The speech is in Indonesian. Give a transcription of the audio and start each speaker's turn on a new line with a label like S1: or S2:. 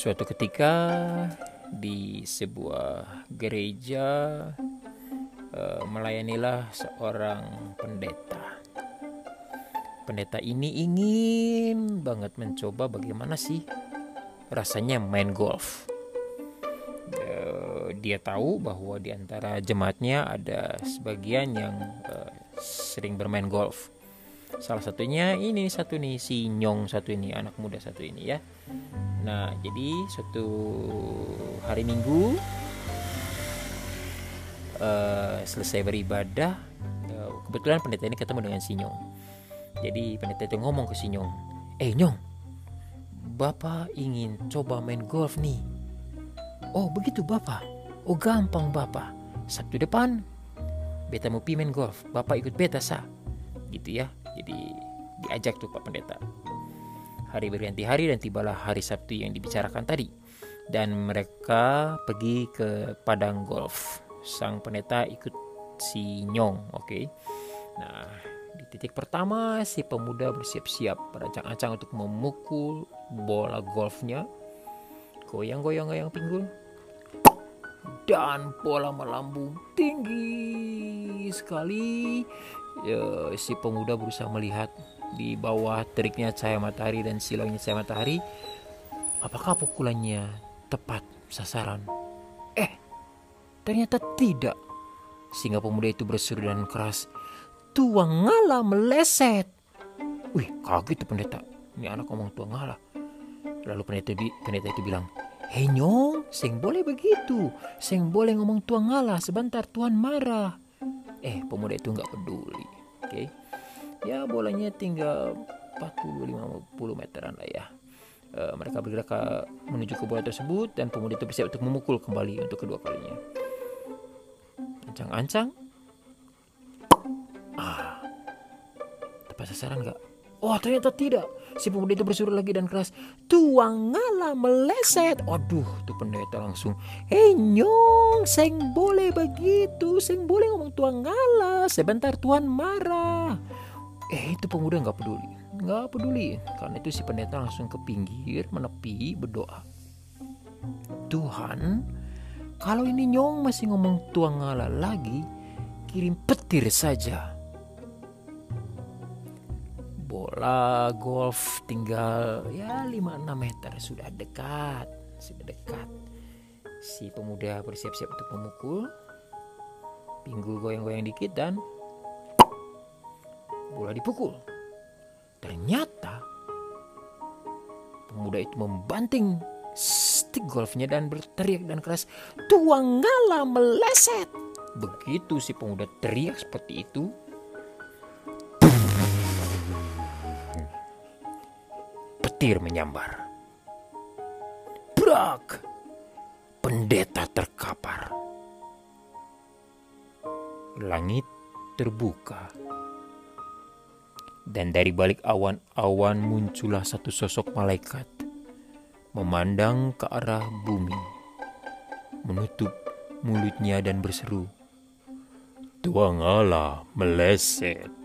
S1: Suatu ketika di sebuah gereja uh, melayanilah seorang pendeta. Pendeta ini ingin banget mencoba bagaimana sih rasanya main golf. Uh, dia tahu bahwa di antara jemaatnya ada sebagian yang uh, sering bermain golf. Salah satunya ini satu nih si Nyong satu ini anak muda satu ini ya Nah, jadi suatu hari Minggu uh, selesai beribadah, uh, kebetulan pendeta ini ketemu dengan si Nyong. Jadi pendeta itu ngomong ke si Nyong, "Eh Nyong, Bapak ingin coba main golf nih." "Oh, begitu Bapak. Oh, gampang Bapak. Sabtu depan beta mau pi main golf. Bapak ikut beta sah." Gitu ya. Jadi diajak tuh Pak Pendeta hari berganti hari dan tibalah hari Sabtu yang dibicarakan tadi. Dan mereka pergi ke padang golf. Sang pendeta ikut si Nyong, oke. Okay? Nah, di titik pertama si pemuda bersiap-siap berancang-ancang untuk memukul bola golfnya. Goyang-goyang-goyang pinggul. Dan bola melambung tinggi sekali. Ya, si pemuda berusaha melihat di bawah teriknya cahaya matahari dan silaunya cahaya matahari, apakah pukulannya tepat sasaran? Eh, ternyata tidak. Sehingga pemuda itu berseru dan keras, tuang ngala meleset. Wih, kaget tuh pendeta. Ini anak ngomong tuang ngala. Lalu pendeta, pendeta itu bilang, Hei nyong, seng boleh begitu. Seng boleh ngomong tuang ngala, sebentar Tuhan marah. Eh, pemuda itu nggak peduli. Oke. Okay? ya bolanya tinggal 40-50 meteran lah ya e, mereka bergerak ke, menuju ke bola tersebut dan pemuda itu bersiap untuk memukul kembali untuk kedua kalinya ancang-ancang ah tepat sasaran nggak Oh ternyata tidak. Si pemuda itu bersuruh lagi dan keras. Tuang ngala meleset. Aduh tuh pendeta langsung. Hei nyong Seng boleh begitu. Seng boleh ngomong tuang ngala Sebentar tuan marah. Eh itu pemuda nggak peduli, nggak peduli. Karena itu si pendeta langsung ke pinggir menepi berdoa. Tuhan, kalau ini nyong masih ngomong tuang ngala lagi, kirim petir saja. Bola golf tinggal ya 5-6 meter sudah dekat, sudah dekat. Si pemuda bersiap-siap untuk memukul. Pinggul goyang-goyang dikit dan bola dipukul. Ternyata pemuda itu membanting stick golfnya dan berteriak dan keras, "Tuang ngala meleset!" Begitu si pemuda teriak seperti itu, petir menyambar. Brak! Pendeta terkapar. Langit terbuka dan dari balik awan-awan muncullah satu sosok malaikat memandang ke arah bumi, menutup mulutnya dan berseru, Tuang Allah meleset.